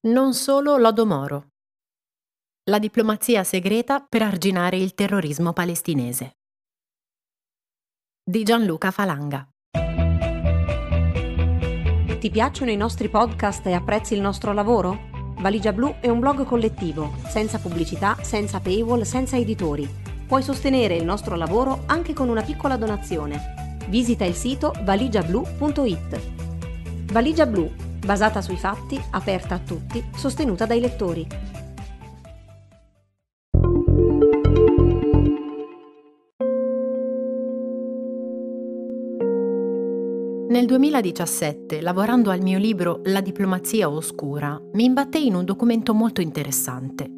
Non solo Lodo Moro. La diplomazia segreta per arginare il terrorismo palestinese. Di Gianluca Falanga. Ti piacciono i nostri podcast e apprezzi il nostro lavoro? Valigia Blu è un blog collettivo, senza pubblicità, senza paywall, senza editori. Puoi sostenere il nostro lavoro anche con una piccola donazione. Visita il sito valigiablu.it. Valigia Blu basata sui fatti, aperta a tutti, sostenuta dai lettori. Nel 2017, lavorando al mio libro La diplomazia oscura, mi imbattei in un documento molto interessante.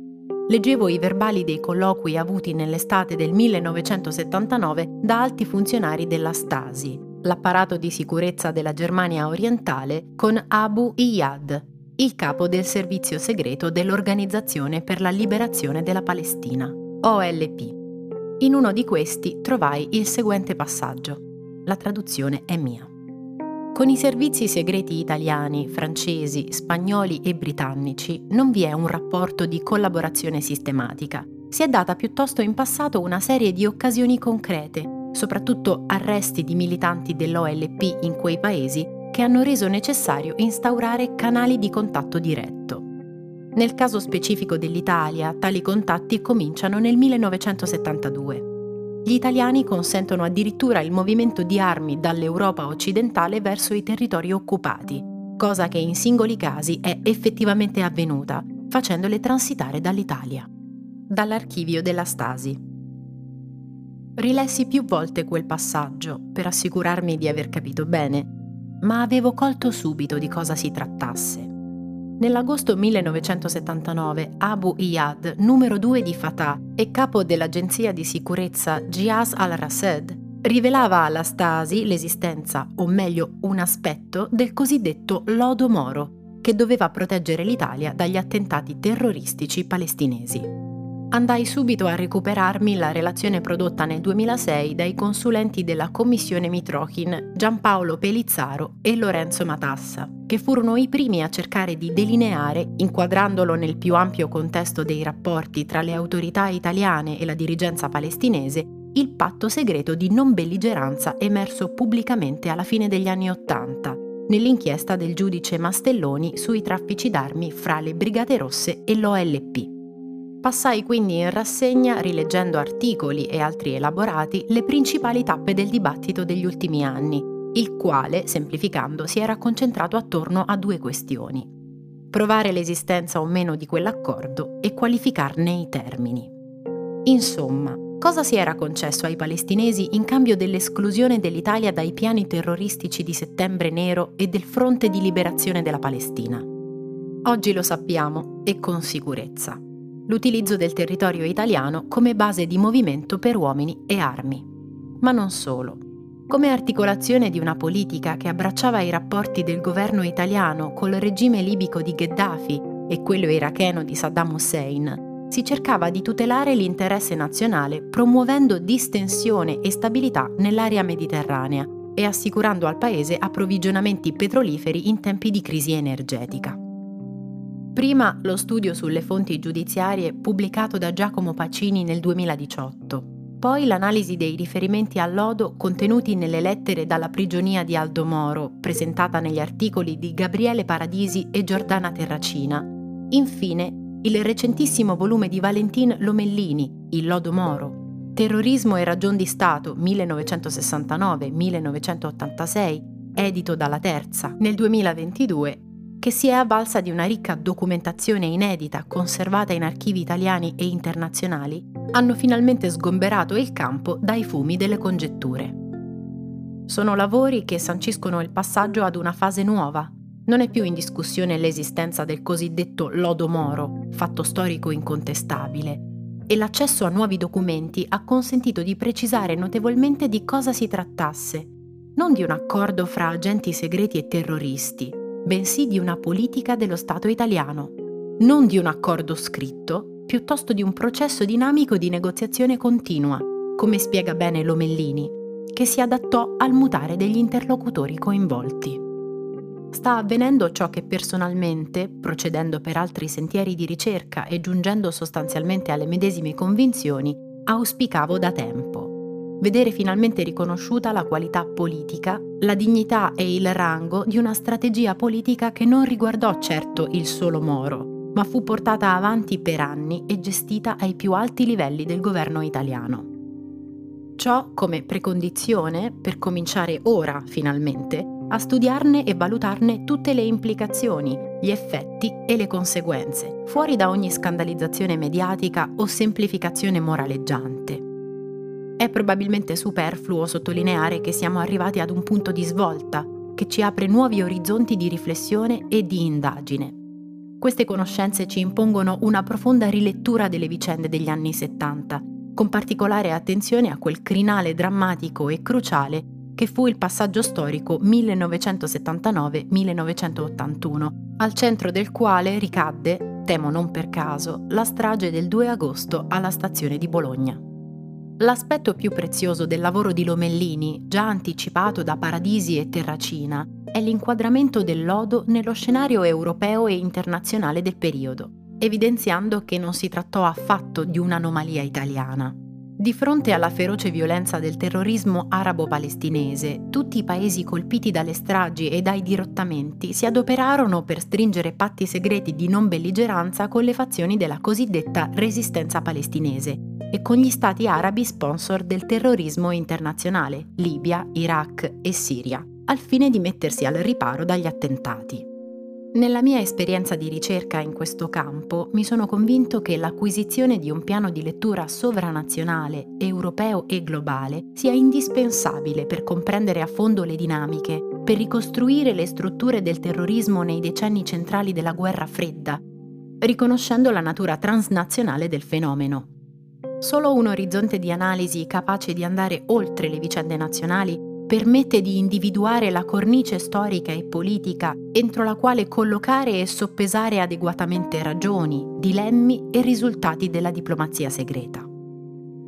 Leggevo i verbali dei colloqui avuti nell'estate del 1979 da alti funzionari della Stasi, l'apparato di sicurezza della Germania orientale con Abu Iyad, il capo del servizio segreto dell'Organizzazione per la Liberazione della Palestina, OLP. In uno di questi trovai il seguente passaggio. La traduzione è mia. Con i servizi segreti italiani, francesi, spagnoli e britannici non vi è un rapporto di collaborazione sistematica. Si è data piuttosto in passato una serie di occasioni concrete soprattutto arresti di militanti dell'OLP in quei paesi che hanno reso necessario instaurare canali di contatto diretto. Nel caso specifico dell'Italia, tali contatti cominciano nel 1972. Gli italiani consentono addirittura il movimento di armi dall'Europa occidentale verso i territori occupati, cosa che in singoli casi è effettivamente avvenuta, facendole transitare dall'Italia. Dall'archivio della Stasi. Rilessi più volte quel passaggio per assicurarmi di aver capito bene, ma avevo colto subito di cosa si trattasse. Nell'agosto 1979 Abu Iyad, numero 2 di Fatah e capo dell'agenzia di sicurezza Giaz al-Rased, rivelava alla Stasi l'esistenza, o meglio un aspetto, del cosiddetto Lodo Moro, che doveva proteggere l'Italia dagli attentati terroristici palestinesi andai subito a recuperarmi la relazione prodotta nel 2006 dai consulenti della Commissione Mitrochin Giampaolo Pelizzaro e Lorenzo Matassa, che furono i primi a cercare di delineare, inquadrandolo nel più ampio contesto dei rapporti tra le autorità italiane e la dirigenza palestinese, il patto segreto di non belligeranza emerso pubblicamente alla fine degli anni Ottanta, nell'inchiesta del giudice Mastelloni sui traffici d'armi fra le Brigate Rosse e l'OLP. Passai quindi in rassegna, rileggendo articoli e altri elaborati, le principali tappe del dibattito degli ultimi anni, il quale, semplificando, si era concentrato attorno a due questioni. Provare l'esistenza o meno di quell'accordo e qualificarne i termini. Insomma, cosa si era concesso ai palestinesi in cambio dell'esclusione dell'Italia dai piani terroristici di Settembre Nero e del fronte di liberazione della Palestina? Oggi lo sappiamo e con sicurezza l'utilizzo del territorio italiano come base di movimento per uomini e armi. Ma non solo. Come articolazione di una politica che abbracciava i rapporti del governo italiano col regime libico di Gheddafi e quello iracheno di Saddam Hussein, si cercava di tutelare l'interesse nazionale promuovendo distensione e stabilità nell'area mediterranea e assicurando al paese approvvigionamenti petroliferi in tempi di crisi energetica. Prima lo studio sulle fonti giudiziarie pubblicato da Giacomo Pacini nel 2018, poi l'analisi dei riferimenti al lodo contenuti nelle lettere dalla prigionia di Aldo Moro, presentata negli articoli di Gabriele Paradisi e Giordana Terracina. Infine, il recentissimo volume di Valentin Lomellini, Il lodo Moro, Terrorismo e ragion di Stato 1969-1986, edito dalla Terza nel 2022 che si è avvalsa di una ricca documentazione inedita conservata in archivi italiani e internazionali, hanno finalmente sgomberato il campo dai fumi delle congetture. Sono lavori che sanciscono il passaggio ad una fase nuova. Non è più in discussione l'esistenza del cosiddetto lodo moro, fatto storico incontestabile, e l'accesso a nuovi documenti ha consentito di precisare notevolmente di cosa si trattasse, non di un accordo fra agenti segreti e terroristi, bensì di una politica dello Stato italiano, non di un accordo scritto, piuttosto di un processo dinamico di negoziazione continua, come spiega bene Lomellini, che si adattò al mutare degli interlocutori coinvolti. sta avvenendo ciò che personalmente, procedendo per altri sentieri di ricerca e giungendo sostanzialmente alle medesime convinzioni, auspicavo da tempo. Vedere finalmente riconosciuta la qualità politica, la dignità e il rango di una strategia politica che non riguardò certo il solo Moro, ma fu portata avanti per anni e gestita ai più alti livelli del governo italiano. Ciò come precondizione per cominciare ora, finalmente, a studiarne e valutarne tutte le implicazioni, gli effetti e le conseguenze, fuori da ogni scandalizzazione mediatica o semplificazione moraleggiante. È probabilmente superfluo sottolineare che siamo arrivati ad un punto di svolta che ci apre nuovi orizzonti di riflessione e di indagine. Queste conoscenze ci impongono una profonda rilettura delle vicende degli anni 70, con particolare attenzione a quel crinale drammatico e cruciale che fu il passaggio storico 1979-1981, al centro del quale ricadde, temo non per caso, la strage del 2 agosto alla stazione di Bologna. L'aspetto più prezioso del lavoro di Lomellini, già anticipato da Paradisi e Terracina, è l'inquadramento del lodo nello scenario europeo e internazionale del periodo, evidenziando che non si trattò affatto di un'anomalia italiana. Di fronte alla feroce violenza del terrorismo arabo-palestinese, tutti i paesi colpiti dalle stragi e dai dirottamenti si adoperarono per stringere patti segreti di non belligeranza con le fazioni della cosiddetta resistenza palestinese e con gli stati arabi sponsor del terrorismo internazionale, Libia, Iraq e Siria, al fine di mettersi al riparo dagli attentati. Nella mia esperienza di ricerca in questo campo mi sono convinto che l'acquisizione di un piano di lettura sovranazionale, europeo e globale sia indispensabile per comprendere a fondo le dinamiche, per ricostruire le strutture del terrorismo nei decenni centrali della guerra fredda, riconoscendo la natura transnazionale del fenomeno. Solo un orizzonte di analisi capace di andare oltre le vicende nazionali permette di individuare la cornice storica e politica entro la quale collocare e soppesare adeguatamente ragioni, dilemmi e risultati della diplomazia segreta.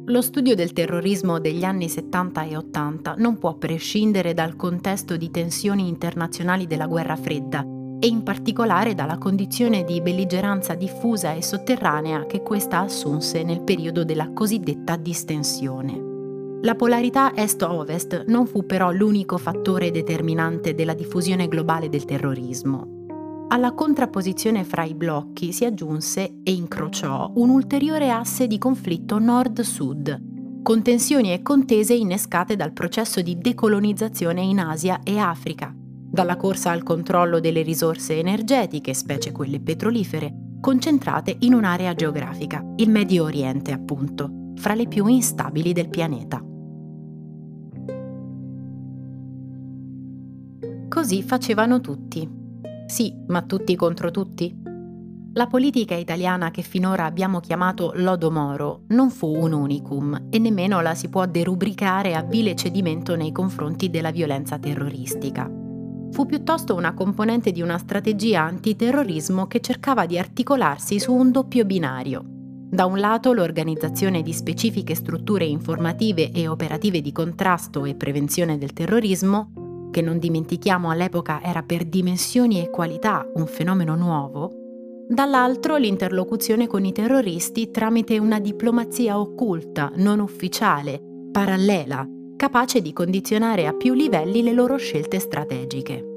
Lo studio del terrorismo degli anni 70 e 80 non può prescindere dal contesto di tensioni internazionali della guerra fredda e in particolare dalla condizione di belligeranza diffusa e sotterranea che questa assunse nel periodo della cosiddetta distensione. La polarità est-ovest non fu però l'unico fattore determinante della diffusione globale del terrorismo. Alla contrapposizione fra i blocchi si aggiunse e incrociò un ulteriore asse di conflitto nord-sud, con tensioni e contese innescate dal processo di decolonizzazione in Asia e Africa, dalla corsa al controllo delle risorse energetiche, specie quelle petrolifere, concentrate in un'area geografica, il Medio Oriente appunto, fra le più instabili del pianeta. Così facevano tutti. Sì, ma tutti contro tutti? La politica italiana che finora abbiamo chiamato Lodo Moro non fu un unicum e nemmeno la si può derubricare a vile cedimento nei confronti della violenza terroristica. Fu piuttosto una componente di una strategia antiterrorismo che cercava di articolarsi su un doppio binario. Da un lato l'organizzazione di specifiche strutture informative e operative di contrasto e prevenzione del terrorismo, che non dimentichiamo all'epoca era per dimensioni e qualità un fenomeno nuovo, dall'altro l'interlocuzione con i terroristi tramite una diplomazia occulta, non ufficiale, parallela, capace di condizionare a più livelli le loro scelte strategiche.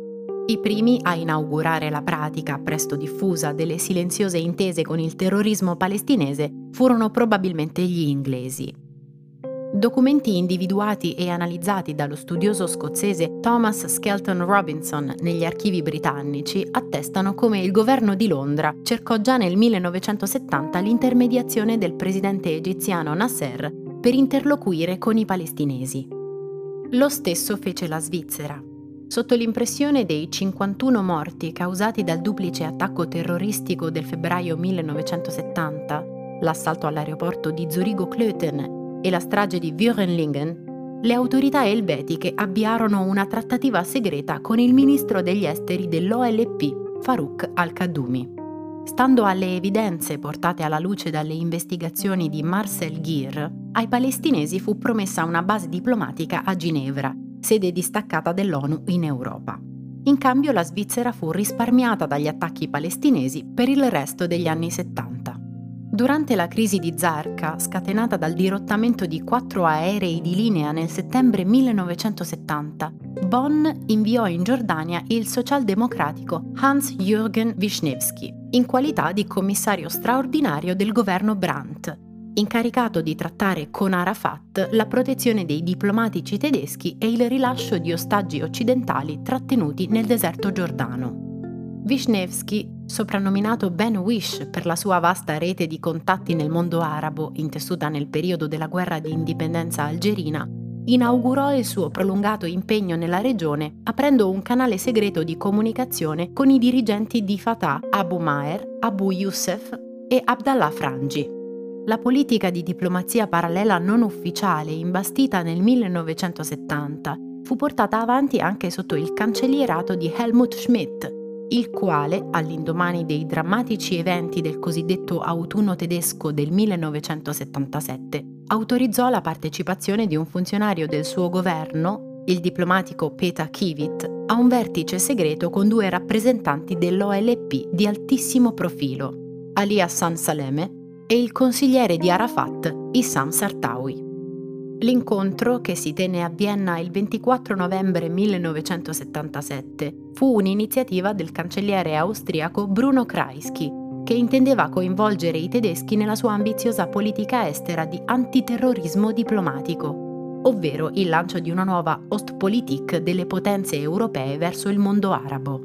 I primi a inaugurare la pratica, presto diffusa, delle silenziose intese con il terrorismo palestinese furono probabilmente gli inglesi. Documenti individuati e analizzati dallo studioso scozzese Thomas Skelton Robinson negli archivi britannici attestano come il governo di Londra cercò già nel 1970 l'intermediazione del presidente egiziano Nasser per interloquire con i palestinesi. Lo stesso fece la Svizzera. Sotto l'impressione dei 51 morti causati dal duplice attacco terroristico del febbraio 1970, l'assalto all'aeroporto di Zurigo-Klöten e la strage di Würenlingen, le autorità elvetiche avviarono una trattativa segreta con il ministro degli esteri dell'OLP, Farouk al-Kaddoumi. Stando alle evidenze portate alla luce dalle investigazioni di Marcel Gir, ai palestinesi fu promessa una base diplomatica a Ginevra, sede distaccata dell'ONU in Europa. In cambio la Svizzera fu risparmiata dagli attacchi palestinesi per il resto degli anni 70. Durante la crisi di Zarqa, scatenata dal dirottamento di quattro aerei di linea nel settembre 1970, Bonn inviò in Giordania il socialdemocratico Hans-Jürgen Wisniewski, in qualità di commissario straordinario del governo Brandt, incaricato di trattare con Arafat la protezione dei diplomatici tedeschi e il rilascio di ostaggi occidentali trattenuti nel deserto giordano. Wisniewski, soprannominato Ben Wish per la sua vasta rete di contatti nel mondo arabo intessuta nel periodo della guerra di indipendenza algerina, inaugurò il suo prolungato impegno nella regione aprendo un canale segreto di comunicazione con i dirigenti di Fatah Abu Maher, Abu Youssef e Abdallah Frangi. La politica di diplomazia parallela non ufficiale imbastita nel 1970 fu portata avanti anche sotto il cancellierato di Helmut Schmidt, il quale, all'indomani dei drammatici eventi del cosiddetto autunno tedesco del 1977, autorizzò la partecipazione di un funzionario del suo governo, il diplomatico Peter Kivit, a un vertice segreto con due rappresentanti dell'OLP di altissimo profilo, Ali Hassan Saleme e il consigliere di Arafat, Issam Sartawi. L'incontro, che si tenne a Vienna il 24 novembre 1977, fu un'iniziativa del cancelliere austriaco Bruno Kreisky, che intendeva coinvolgere i tedeschi nella sua ambiziosa politica estera di antiterrorismo diplomatico, ovvero il lancio di una nuova Ostpolitik delle potenze europee verso il mondo arabo.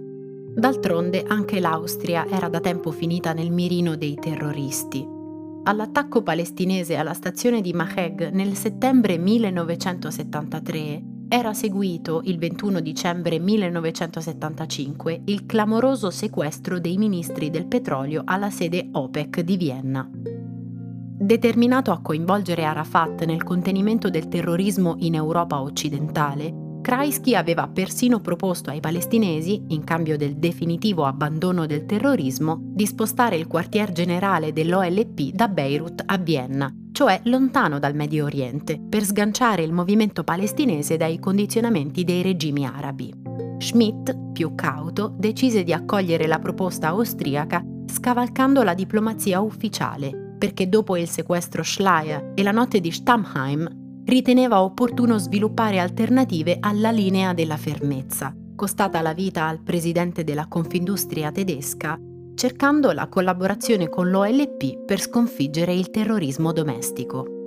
D'altronde anche l'Austria era da tempo finita nel mirino dei terroristi all'attacco palestinese alla stazione di Maheg nel settembre 1973 era seguito il 21 dicembre 1975 il clamoroso sequestro dei ministri del petrolio alla sede OPEC di Vienna. Determinato a coinvolgere Arafat nel contenimento del terrorismo in Europa occidentale, Kreisky aveva persino proposto ai palestinesi, in cambio del definitivo abbandono del terrorismo, di spostare il quartier generale dell'OLP da Beirut a Vienna, cioè lontano dal Medio Oriente, per sganciare il movimento palestinese dai condizionamenti dei regimi arabi. Schmidt, più cauto, decise di accogliere la proposta austriaca scavalcando la diplomazia ufficiale, perché dopo il sequestro Schleier e la notte di Stammheim riteneva opportuno sviluppare alternative alla linea della fermezza, costata la vita al presidente della Confindustria tedesca, cercando la collaborazione con l'OLP per sconfiggere il terrorismo domestico.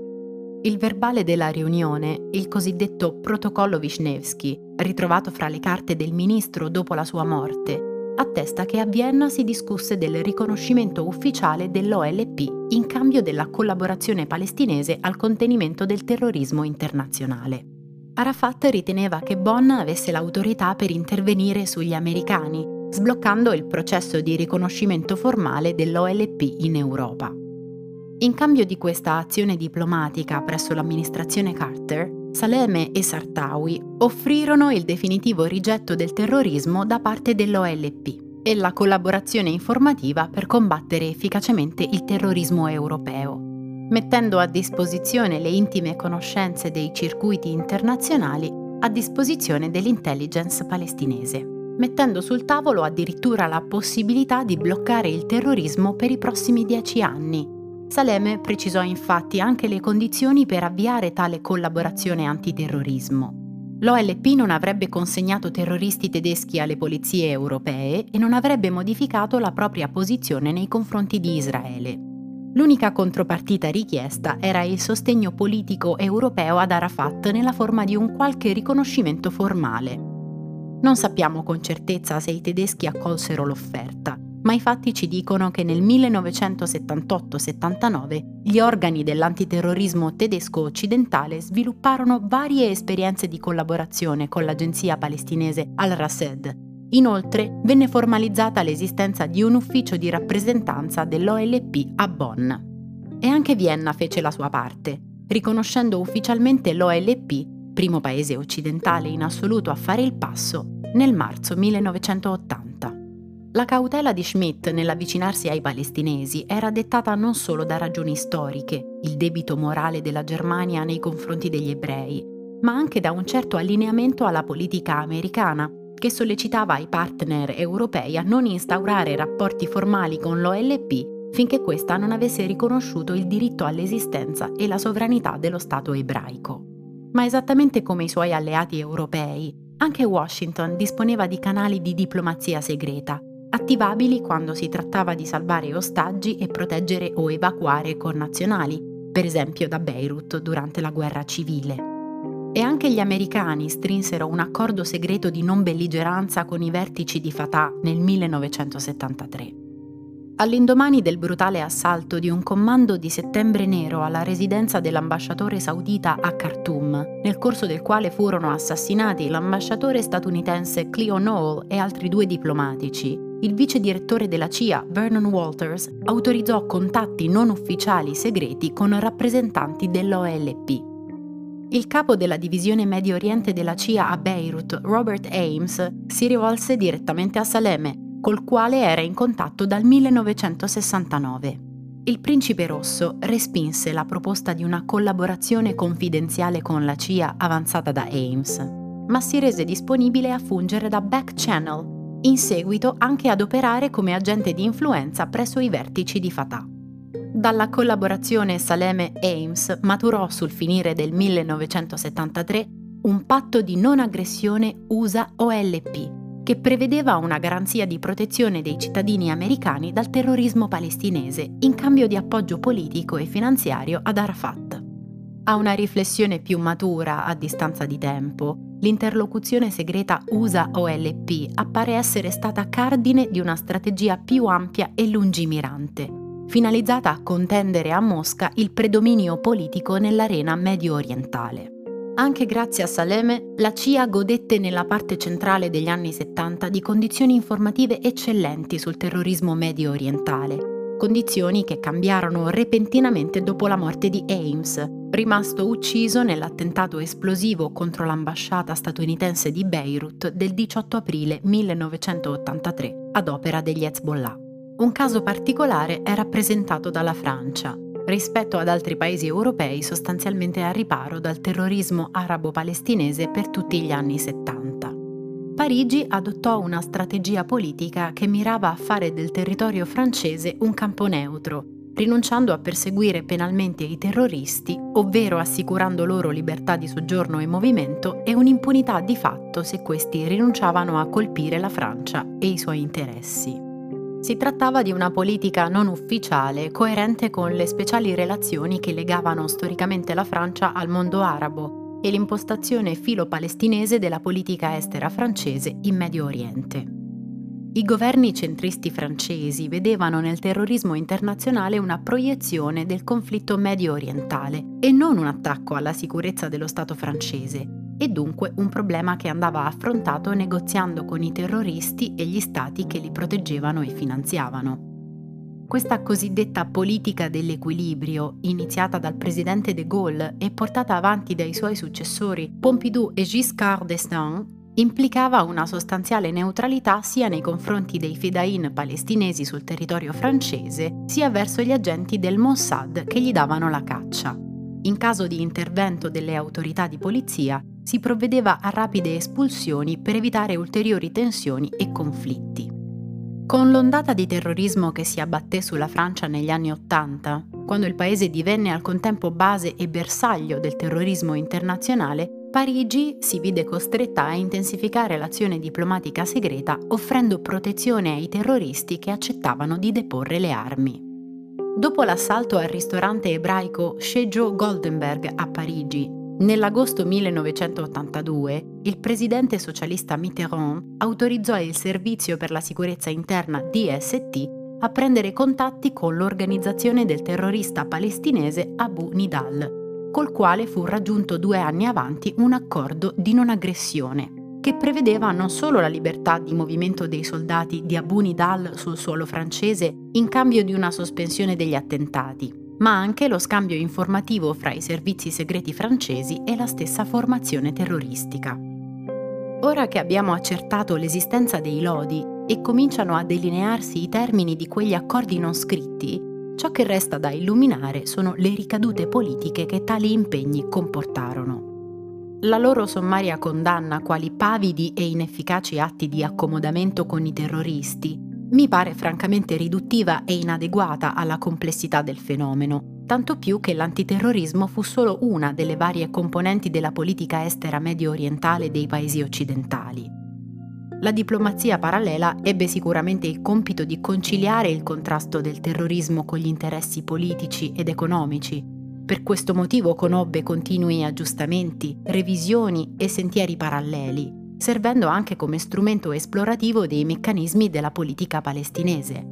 Il verbale della riunione, il cosiddetto Protocollo Wisniewski, ritrovato fra le carte del ministro dopo la sua morte, attesta che a Vienna si discusse del riconoscimento ufficiale dell'OLP in cambio della collaborazione palestinese al contenimento del terrorismo internazionale. Arafat riteneva che Bonn avesse l'autorità per intervenire sugli americani, sbloccando il processo di riconoscimento formale dell'OLP in Europa. In cambio di questa azione diplomatica presso l'amministrazione Carter, Saleme e Sartawi offrirono il definitivo rigetto del terrorismo da parte dell'OLP e la collaborazione informativa per combattere efficacemente il terrorismo europeo, mettendo a disposizione le intime conoscenze dei circuiti internazionali a disposizione dell'intelligence palestinese, mettendo sul tavolo addirittura la possibilità di bloccare il terrorismo per i prossimi dieci anni Saleme precisò infatti anche le condizioni per avviare tale collaborazione antiterrorismo. L'OLP non avrebbe consegnato terroristi tedeschi alle polizie europee e non avrebbe modificato la propria posizione nei confronti di Israele. L'unica contropartita richiesta era il sostegno politico europeo ad Arafat nella forma di un qualche riconoscimento formale. Non sappiamo con certezza se i tedeschi accolsero l'offerta, ma i fatti ci dicono che nel 1978-79 gli organi dell'antiterrorismo tedesco occidentale svilupparono varie esperienze di collaborazione con l'agenzia palestinese Al-Rased. Inoltre venne formalizzata l'esistenza di un ufficio di rappresentanza dell'OLP a Bonn. E anche Vienna fece la sua parte, riconoscendo ufficialmente l'OLP, primo paese occidentale in assoluto a fare il passo, nel marzo 1980. La cautela di Schmidt nell'avvicinarsi ai palestinesi era dettata non solo da ragioni storiche, il debito morale della Germania nei confronti degli ebrei, ma anche da un certo allineamento alla politica americana, che sollecitava i partner europei a non instaurare rapporti formali con l'OLP finché questa non avesse riconosciuto il diritto all'esistenza e la sovranità dello Stato ebraico. Ma esattamente come i suoi alleati europei, anche Washington disponeva di canali di diplomazia segreta, attivabili quando si trattava di salvare ostaggi e proteggere o evacuare connazionali, per esempio da Beirut durante la guerra civile. E anche gli americani strinsero un accordo segreto di non belligeranza con i vertici di Fatah nel 1973. All'indomani del brutale assalto di un comando di settembre nero alla residenza dell'ambasciatore saudita a Khartoum, nel corso del quale furono assassinati l'ambasciatore statunitense Cleo Knoll e altri due diplomatici, il vice direttore della CIA, Vernon Walters, autorizzò contatti non ufficiali segreti con rappresentanti dell'OLP. Il capo della divisione Medio Oriente della CIA a Beirut, Robert Ames, si rivolse direttamente a Saleme col quale era in contatto dal 1969. Il principe rosso respinse la proposta di una collaborazione confidenziale con la CIA avanzata da Ames, ma si rese disponibile a fungere da back channel, in seguito anche ad operare come agente di influenza presso i vertici di Fatah. Dalla collaborazione Saleme-Ames maturò sul finire del 1973 un patto di non aggressione USA-OLP che prevedeva una garanzia di protezione dei cittadini americani dal terrorismo palestinese in cambio di appoggio politico e finanziario ad Arafat. A una riflessione più matura a distanza di tempo, l'interlocuzione segreta USA-OLP appare essere stata cardine di una strategia più ampia e lungimirante, finalizzata a contendere a Mosca il predominio politico nell'arena medio orientale. Anche grazie a Saleme, la CIA godette nella parte centrale degli anni 70 di condizioni informative eccellenti sul terrorismo medio orientale, condizioni che cambiarono repentinamente dopo la morte di Ames, rimasto ucciso nell'attentato esplosivo contro l'ambasciata statunitense di Beirut del 18 aprile 1983 ad opera degli Hezbollah. Un caso particolare è rappresentato dalla Francia, rispetto ad altri paesi europei sostanzialmente a riparo dal terrorismo arabo-palestinese per tutti gli anni 70. Parigi adottò una strategia politica che mirava a fare del territorio francese un campo neutro, rinunciando a perseguire penalmente i terroristi, ovvero assicurando loro libertà di soggiorno e movimento e un'impunità di fatto se questi rinunciavano a colpire la Francia e i suoi interessi. Si trattava di una politica non ufficiale, coerente con le speciali relazioni che legavano storicamente la Francia al mondo arabo e l'impostazione filo-palestinese della politica estera francese in Medio Oriente. I governi centristi francesi vedevano nel terrorismo internazionale una proiezione del conflitto medio orientale e non un attacco alla sicurezza dello Stato francese, e dunque un problema che andava affrontato negoziando con i terroristi e gli stati che li proteggevano e finanziavano. Questa cosiddetta politica dell'equilibrio, iniziata dal presidente de Gaulle e portata avanti dai suoi successori Pompidou e Giscard d'Estaing, implicava una sostanziale neutralità sia nei confronti dei fedain palestinesi sul territorio francese, sia verso gli agenti del Mossad che gli davano la caccia. In caso di intervento delle autorità di polizia, si provvedeva a rapide espulsioni per evitare ulteriori tensioni e conflitti. Con l'ondata di terrorismo che si abbatté sulla Francia negli anni Ottanta, quando il paese divenne al contempo base e bersaglio del terrorismo internazionale, Parigi si vide costretta a intensificare l'azione diplomatica segreta offrendo protezione ai terroristi che accettavano di deporre le armi. Dopo l'assalto al ristorante ebraico Chez Joe Goldenberg a Parigi Nell'agosto 1982 il presidente socialista Mitterrand autorizzò il Servizio per la sicurezza interna DST a prendere contatti con l'organizzazione del terrorista palestinese Abu Nidal, col quale fu raggiunto due anni avanti un accordo di non aggressione, che prevedeva non solo la libertà di movimento dei soldati di Abu Nidal sul suolo francese in cambio di una sospensione degli attentati, ma anche lo scambio informativo fra i servizi segreti francesi e la stessa formazione terroristica. Ora che abbiamo accertato l'esistenza dei lodi e cominciano a delinearsi i termini di quegli accordi non scritti, ciò che resta da illuminare sono le ricadute politiche che tali impegni comportarono. la loro sommaria condanna quali pavidi e inefficaci atti di accomodamento con i terroristi mi pare francamente riduttiva e inadeguata alla complessità del fenomeno, tanto più che l'antiterrorismo fu solo una delle varie componenti della politica estera medio orientale dei paesi occidentali. La diplomazia parallela ebbe sicuramente il compito di conciliare il contrasto del terrorismo con gli interessi politici ed economici. Per questo motivo conobbe continui aggiustamenti, revisioni e sentieri paralleli, servendo anche come strumento esplorativo dei meccanismi della politica palestinese.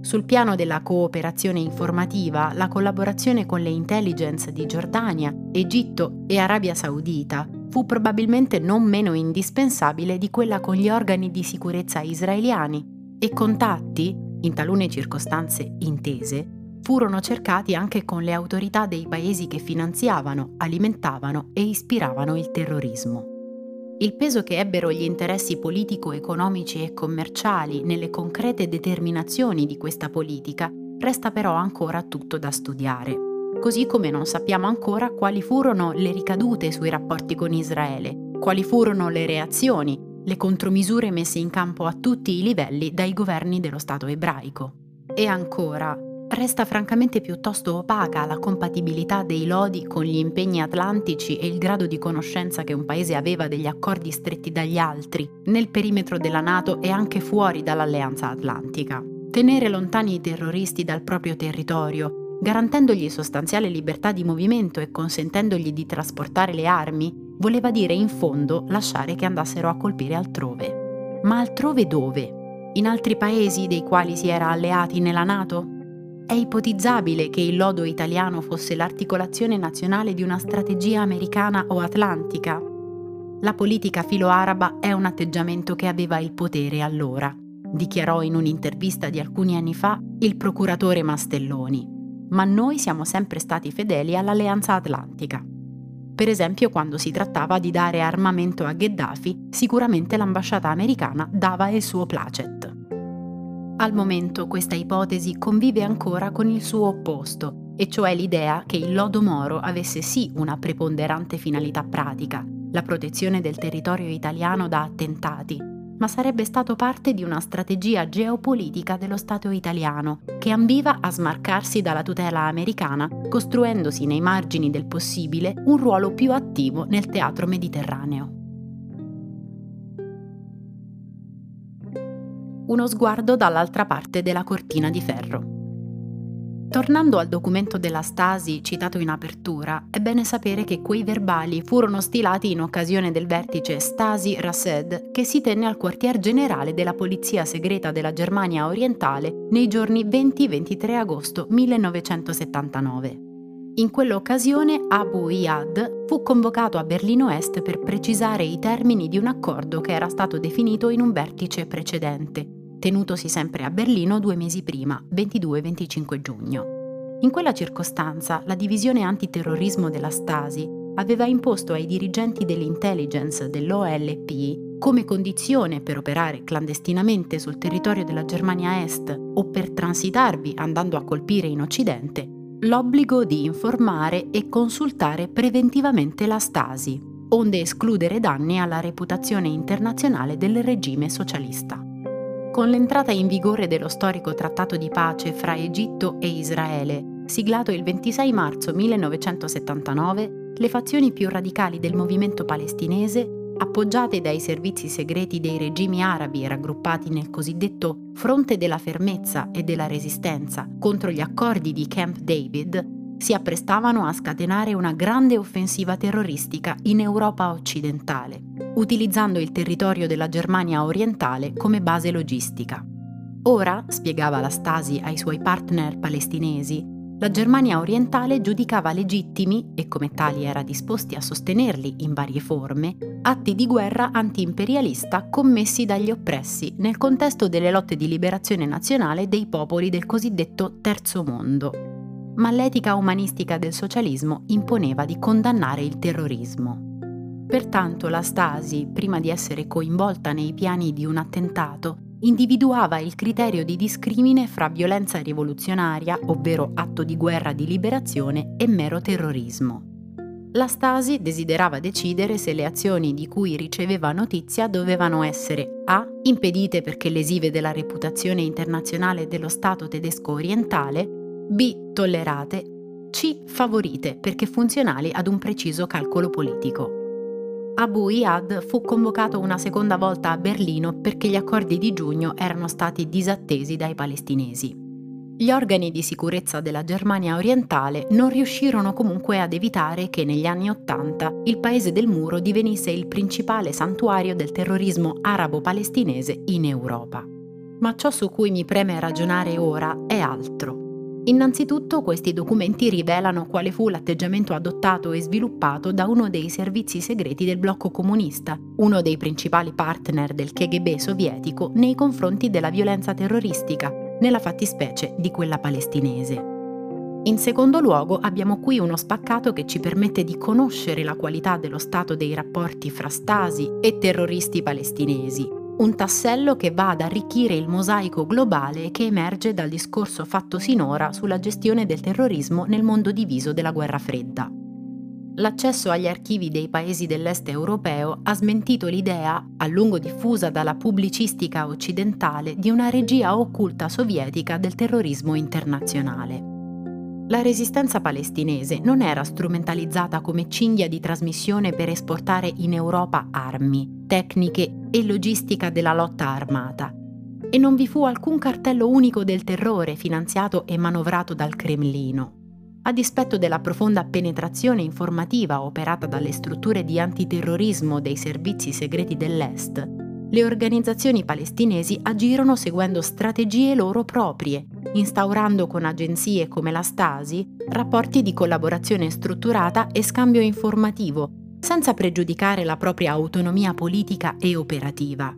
Sul piano della cooperazione informativa, la collaborazione con le intelligence di Giordania, Egitto e Arabia Saudita fu probabilmente non meno indispensabile di quella con gli organi di sicurezza israeliani e contatti, in talune circostanze intese, furono cercati anche con le autorità dei paesi che finanziavano, alimentavano e ispiravano il terrorismo. Il peso che ebbero gli interessi politico-economici e commerciali nelle concrete determinazioni di questa politica resta però ancora tutto da studiare. Così come non sappiamo ancora quali furono le ricadute sui rapporti con Israele, quali furono le reazioni, le contromisure messe in campo a tutti i livelli dai governi dello Stato ebraico. E ancora, resta francamente piuttosto opaca la compatibilità dei lodi con gli impegni atlantici e il grado di conoscenza che un paese aveva degli accordi stretti dagli altri, nel perimetro della Nato e anche fuori dall'Alleanza Atlantica. Tenere lontani i terroristi dal proprio territorio, garantendogli sostanziale libertà di movimento e consentendogli di trasportare le armi, voleva dire in fondo lasciare che andassero a colpire altrove. Ma altrove dove? In altri paesi dei quali si era alleati nella Nato? È ipotizzabile che il lodo italiano fosse l'articolazione nazionale di una strategia americana o atlantica. La politica filo-araba è un atteggiamento che aveva il potere allora, dichiarò in un'intervista di alcuni anni fa il procuratore Mastelloni. Ma noi siamo sempre stati fedeli all'Alleanza Atlantica. Per esempio, quando si trattava di dare armamento a Gheddafi, sicuramente l'ambasciata americana dava il suo placet. Al momento questa ipotesi convive ancora con il suo opposto, e cioè l'idea che il lodo Moro avesse sì una preponderante finalità pratica, la protezione del territorio italiano da attentati, ma sarebbe stato parte di una strategia geopolitica dello Stato italiano, che ambiva a smarcarsi dalla tutela americana, costruendosi nei margini del possibile un ruolo più attivo nel teatro mediterraneo. Uno sguardo dall'altra parte della cortina di ferro. Tornando al documento della Stasi citato in apertura, è bene sapere che quei verbali furono stilati in occasione del vertice Stasi-Rased che si tenne al quartier generale della Polizia Segreta della Germania orientale nei giorni 20-23 agosto 1979. In quell'occasione Abu Iyad fu convocato a Berlino Est per precisare i termini di un accordo che era stato definito in un vertice precedente, tenutosi sempre a Berlino due mesi prima, 22-25 giugno. In quella circostanza, la divisione antiterrorismo della Stasi aveva imposto ai dirigenti dell'intelligence dell'OLP come condizione per operare clandestinamente sul territorio della Germania Est o per transitarvi andando a colpire in Occidente l'obbligo di informare e consultare preventivamente la Stasi, onde escludere danni alla reputazione internazionale del regime socialista. Con l'entrata in vigore dello storico trattato di pace fra Egitto e Israele, siglato il 26 marzo 1979, le fazioni più radicali del movimento palestinese, appoggiate dai servizi segreti dei regimi arabi raggruppati nel cosiddetto Fronte della Fermezza e della Resistenza contro gli accordi di Camp David, si apprestavano a scatenare una grande offensiva terroristica in Europa occidentale, utilizzando il territorio della Germania orientale come base logistica. Ora, spiegava la Stasi ai suoi partner palestinesi, la Germania orientale giudicava legittimi, e come tali era disposti a sostenerli in varie forme, atti di guerra anti-imperialista commessi dagli oppressi nel contesto delle lotte di liberazione nazionale dei popoli del cosiddetto Terzo Mondo ma l'etica umanistica del socialismo imponeva di condannare il terrorismo. Pertanto la Stasi, prima di essere coinvolta nei piani di un attentato, individuava il criterio di discrimine fra violenza rivoluzionaria, ovvero atto di guerra di liberazione, e mero terrorismo. La Stasi desiderava decidere se le azioni di cui riceveva notizia dovevano essere A. impedite perché lesive della reputazione internazionale dello Stato tedesco orientale, B. tollerate, C. favorite perché funzionali ad un preciso calcolo politico. Abu Iyad fu convocato una seconda volta a Berlino perché gli accordi di giugno erano stati disattesi dai palestinesi. Gli organi di sicurezza della Germania orientale non riuscirono comunque ad evitare che negli anni Ottanta il paese del muro divenisse il principale santuario del terrorismo arabo-palestinese in Europa. Ma ciò su cui mi preme ragionare ora è altro. Innanzitutto questi documenti rivelano quale fu l'atteggiamento adottato e sviluppato da uno dei servizi segreti del blocco comunista, uno dei principali partner del KGB sovietico nei confronti della violenza terroristica, nella fattispecie di quella palestinese. In secondo luogo abbiamo qui uno spaccato che ci permette di conoscere la qualità dello stato dei rapporti fra Stasi e terroristi palestinesi, un tassello che va ad arricchire il mosaico globale che emerge dal discorso fatto sinora sulla gestione del terrorismo nel mondo diviso della guerra fredda l'accesso agli archivi dei paesi dell'est europeo ha smentito l'idea, a lungo diffusa dalla pubblicistica occidentale, di una regia occulta sovietica del terrorismo internazionale. La resistenza palestinese non era strumentalizzata come cinghia di trasmissione per esportare in Europa armi, tecniche e logistica della lotta armata. E non vi fu alcun cartello unico del terrore finanziato e manovrato dal Cremlino. A dispetto della profonda penetrazione informativa operata dalle strutture di antiterrorismo dei servizi segreti dell'Est, le organizzazioni palestinesi agirono seguendo strategie loro proprie, instaurando con agenzie come la Stasi rapporti di collaborazione strutturata e scambio informativo, senza pregiudicare la propria autonomia politica e operativa,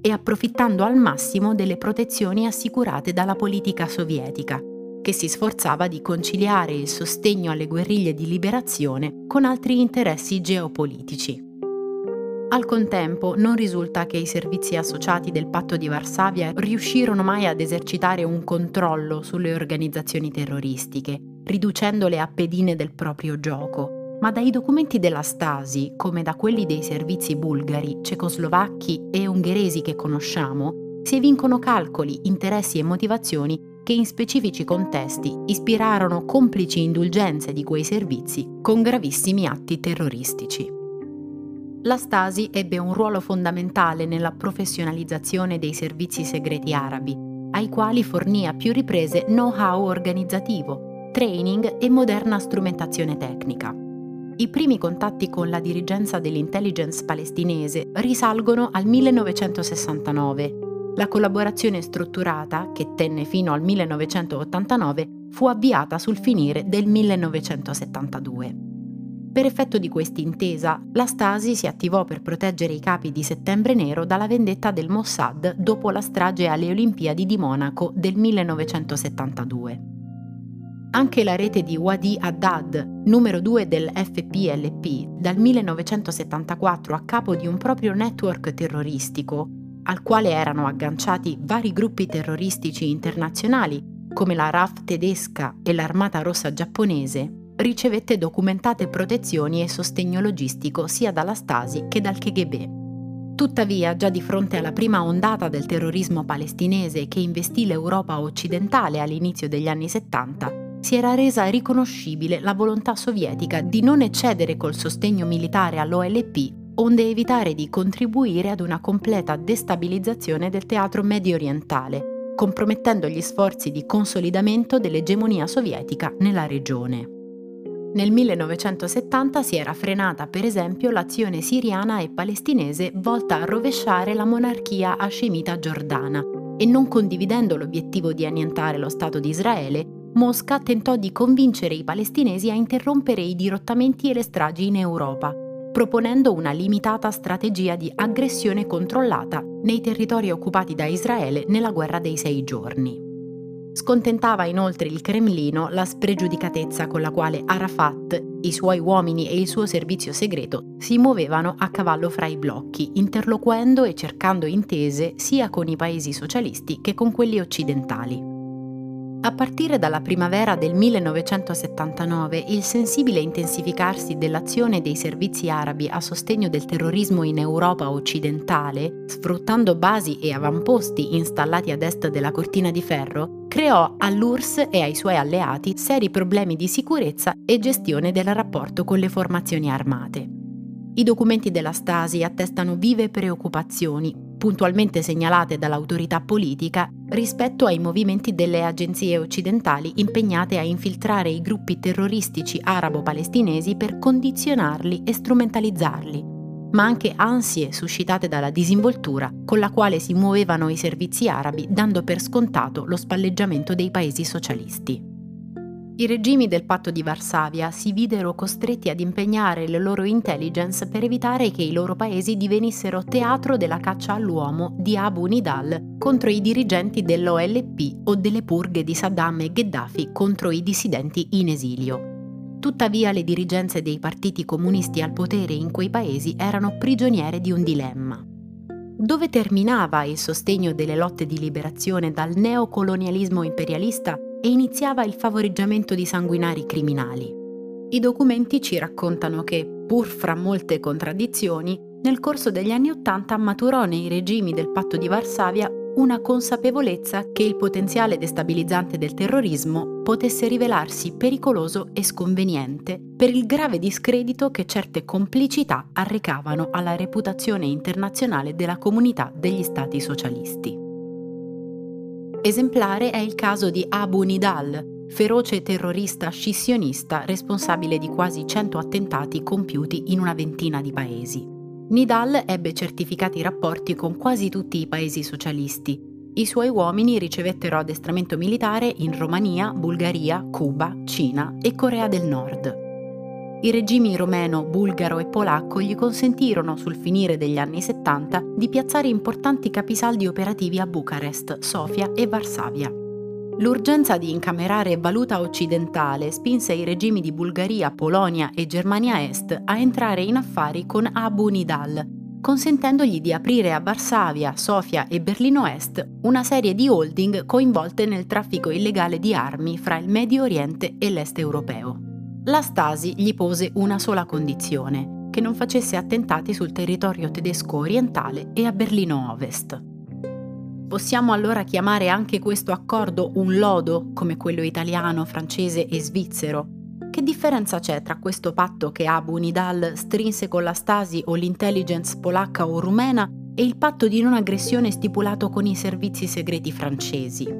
e approfittando al massimo delle protezioni assicurate dalla politica sovietica, che si sforzava di conciliare il sostegno alle guerriglie di liberazione con altri interessi geopolitici. Al contempo non risulta che i servizi associati del patto di Varsavia riuscirono mai ad esercitare un controllo sulle organizzazioni terroristiche, riducendole a pedine del proprio gioco, ma dai documenti della Stasi, come da quelli dei servizi bulgari, cecoslovacchi e ungheresi che conosciamo, si evincono calcoli, interessi e motivazioni che in specifici contesti ispirarono complici indulgenze di quei servizi con gravissimi atti terroristici. La Stasi ebbe un ruolo fondamentale nella professionalizzazione dei servizi segreti arabi, ai quali fornì a più riprese know-how organizzativo, training e moderna strumentazione tecnica. I primi contatti con la dirigenza dell'intelligence palestinese risalgono al 1969 la collaborazione strutturata, che tenne fino al 1989, fu avviata sul finire del 1972. Per effetto di questa intesa, la Stasi si attivò per proteggere i capi di Settembre Nero dalla vendetta del Mossad dopo la strage alle Olimpiadi di Monaco del 1972. Anche la rete di Wadi Haddad, numero 2 del FPLP, dal 1974 a capo di un proprio network terroristico, al quale erano agganciati vari gruppi terroristici internazionali come la RAF tedesca e l'Armata Rossa giapponese, ricevette documentate protezioni e sostegno logistico sia dalla Stasi che dal KGB. Tuttavia, già di fronte alla prima ondata del terrorismo palestinese che investì l'Europa occidentale all'inizio degli anni 70, si era resa riconoscibile la volontà sovietica di non eccedere col sostegno militare all'OLP onde evitare di contribuire ad una completa destabilizzazione del teatro medio orientale, compromettendo gli sforzi di consolidamento dell'egemonia sovietica nella regione. Nel 1970 si era frenata per esempio l'azione siriana e palestinese volta a rovesciare la monarchia hascemita giordana e non condividendo l'obiettivo di annientare lo Stato di Israele, Mosca tentò di convincere i palestinesi a interrompere i dirottamenti e le stragi in Europa, proponendo una limitata strategia di aggressione controllata nei territori occupati da Israele nella guerra dei sei giorni. Scontentava inoltre il Cremlino la spregiudicatezza con la quale Arafat, i suoi uomini e il suo servizio segreto si muovevano a cavallo fra i blocchi, interloquendo e cercando intese sia con i paesi socialisti che con quelli occidentali. A partire dalla primavera del 1979, il sensibile intensificarsi dell'azione dei servizi arabi a sostegno del terrorismo in Europa occidentale, sfruttando basi e avamposti installati ad est della cortina di ferro, creò all'URSS e ai suoi alleati seri problemi di sicurezza e gestione del rapporto con le formazioni armate. I documenti della Stasi attestano vive preoccupazioni, puntualmente segnalate dall'autorità politica, rispetto ai movimenti delle agenzie occidentali impegnate a infiltrare i gruppi terroristici arabo-palestinesi per condizionarli e strumentalizzarli, ma anche ansie suscitate dalla disinvoltura con la quale si muovevano i servizi arabi dando per scontato lo spalleggiamento dei paesi socialisti. I regimi del patto di Varsavia si videro costretti ad impegnare le loro intelligence per evitare che i loro paesi divenissero teatro della caccia all'uomo di Abu Nidal contro i dirigenti dell'OLP o delle purghe di Saddam e Gheddafi contro i dissidenti in esilio. Tuttavia le dirigenze dei partiti comunisti al potere in quei paesi erano prigioniere di un dilemma. Dove terminava il sostegno delle lotte di liberazione dal neocolonialismo imperialista e iniziava il favoreggiamento di sanguinari criminali. I documenti ci raccontano che, pur fra molte contraddizioni, nel corso degli anni Ottanta maturò nei regimi del patto di Varsavia una consapevolezza che il potenziale destabilizzante del terrorismo potesse rivelarsi pericoloso e sconveniente per il grave discredito che certe complicità arrecavano alla reputazione internazionale della comunità degli stati socialisti. Esemplare è il caso di Abu Nidal, feroce terrorista scissionista responsabile di quasi 100 attentati compiuti in una ventina di paesi. Nidal ebbe certificati rapporti con quasi tutti i paesi socialisti. I suoi uomini ricevettero addestramento militare in Romania, Bulgaria, Cuba, Cina e Corea del Nord. I regimi romeno, bulgaro e polacco gli consentirono sul finire degli anni 70 di piazzare importanti capisaldi operativi a Bucarest, Sofia e Varsavia. L'urgenza di incamerare valuta occidentale spinse i regimi di Bulgaria, Polonia e Germania Est a entrare in affari con Abu Nidal, consentendogli di aprire a Varsavia, Sofia e Berlino Est una serie di holding coinvolte nel traffico illegale di armi fra il Medio Oriente e l'Est europeo la Stasi gli pose una sola condizione, che non facesse attentati sul territorio tedesco orientale e a Berlino Ovest. Possiamo allora chiamare anche questo accordo un lodo, come quello italiano, francese e svizzero? Che differenza c'è tra questo patto che Abu Nidal strinse con la Stasi o l'intelligence polacca o rumena e il patto di non aggressione stipulato con i servizi segreti francesi?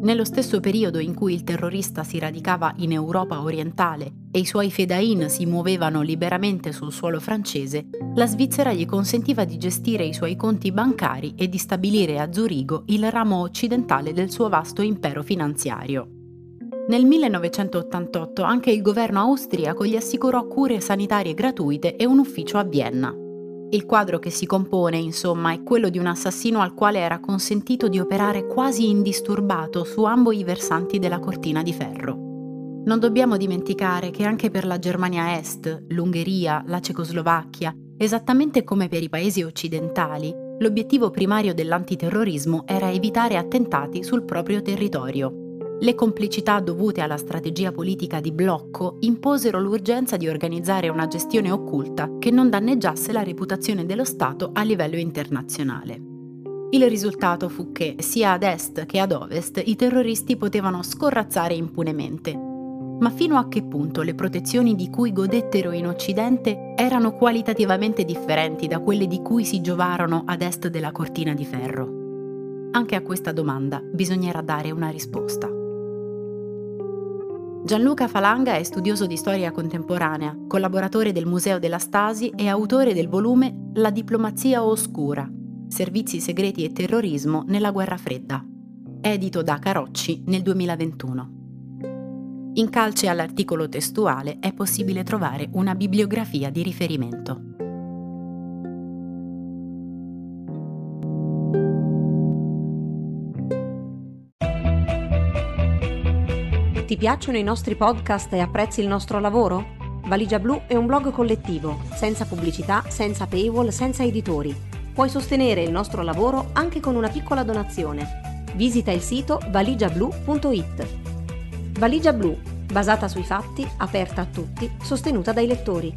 Nello stesso periodo in cui il terrorista si radicava in Europa orientale e i suoi fedain si muovevano liberamente sul suolo francese, la Svizzera gli consentiva di gestire i suoi conti bancari e di stabilire a Zurigo il ramo occidentale del suo vasto impero finanziario. Nel 1988 anche il governo austriaco gli assicurò cure sanitarie gratuite e un ufficio a Vienna. Il quadro che si compone, insomma, è quello di un assassino al quale era consentito di operare quasi indisturbato su ambo i versanti della cortina di ferro. Non dobbiamo dimenticare che anche per la Germania Est, l'Ungheria, la Cecoslovacchia, esattamente come per i paesi occidentali, l'obiettivo primario dell'antiterrorismo era evitare attentati sul proprio territorio. Le complicità dovute alla strategia politica di blocco imposero l'urgenza di organizzare una gestione occulta che non danneggiasse la reputazione dello Stato a livello internazionale. Il risultato fu che, sia ad est che ad ovest, i terroristi potevano scorrazzare impunemente. Ma fino a che punto le protezioni di cui godettero in Occidente erano qualitativamente differenti da quelle di cui si giovarono ad est della cortina di ferro? Anche a questa domanda bisognerà dare una risposta. Gianluca Falanga è studioso di storia contemporanea, collaboratore del Museo della Stasi e autore del volume La diplomazia oscura, servizi segreti e terrorismo nella guerra fredda, edito da Carocci nel 2021. In calce all'articolo testuale è possibile trovare una bibliografia di riferimento. Ti piacciono i nostri podcast e apprezzi il nostro lavoro? Valigia Blu è un blog collettivo, senza pubblicità, senza paywall, senza editori. Puoi sostenere il nostro lavoro anche con una piccola donazione. Visita il sito valigiablu.it. Valigia Blu, basata sui fatti, aperta a tutti, sostenuta dai lettori.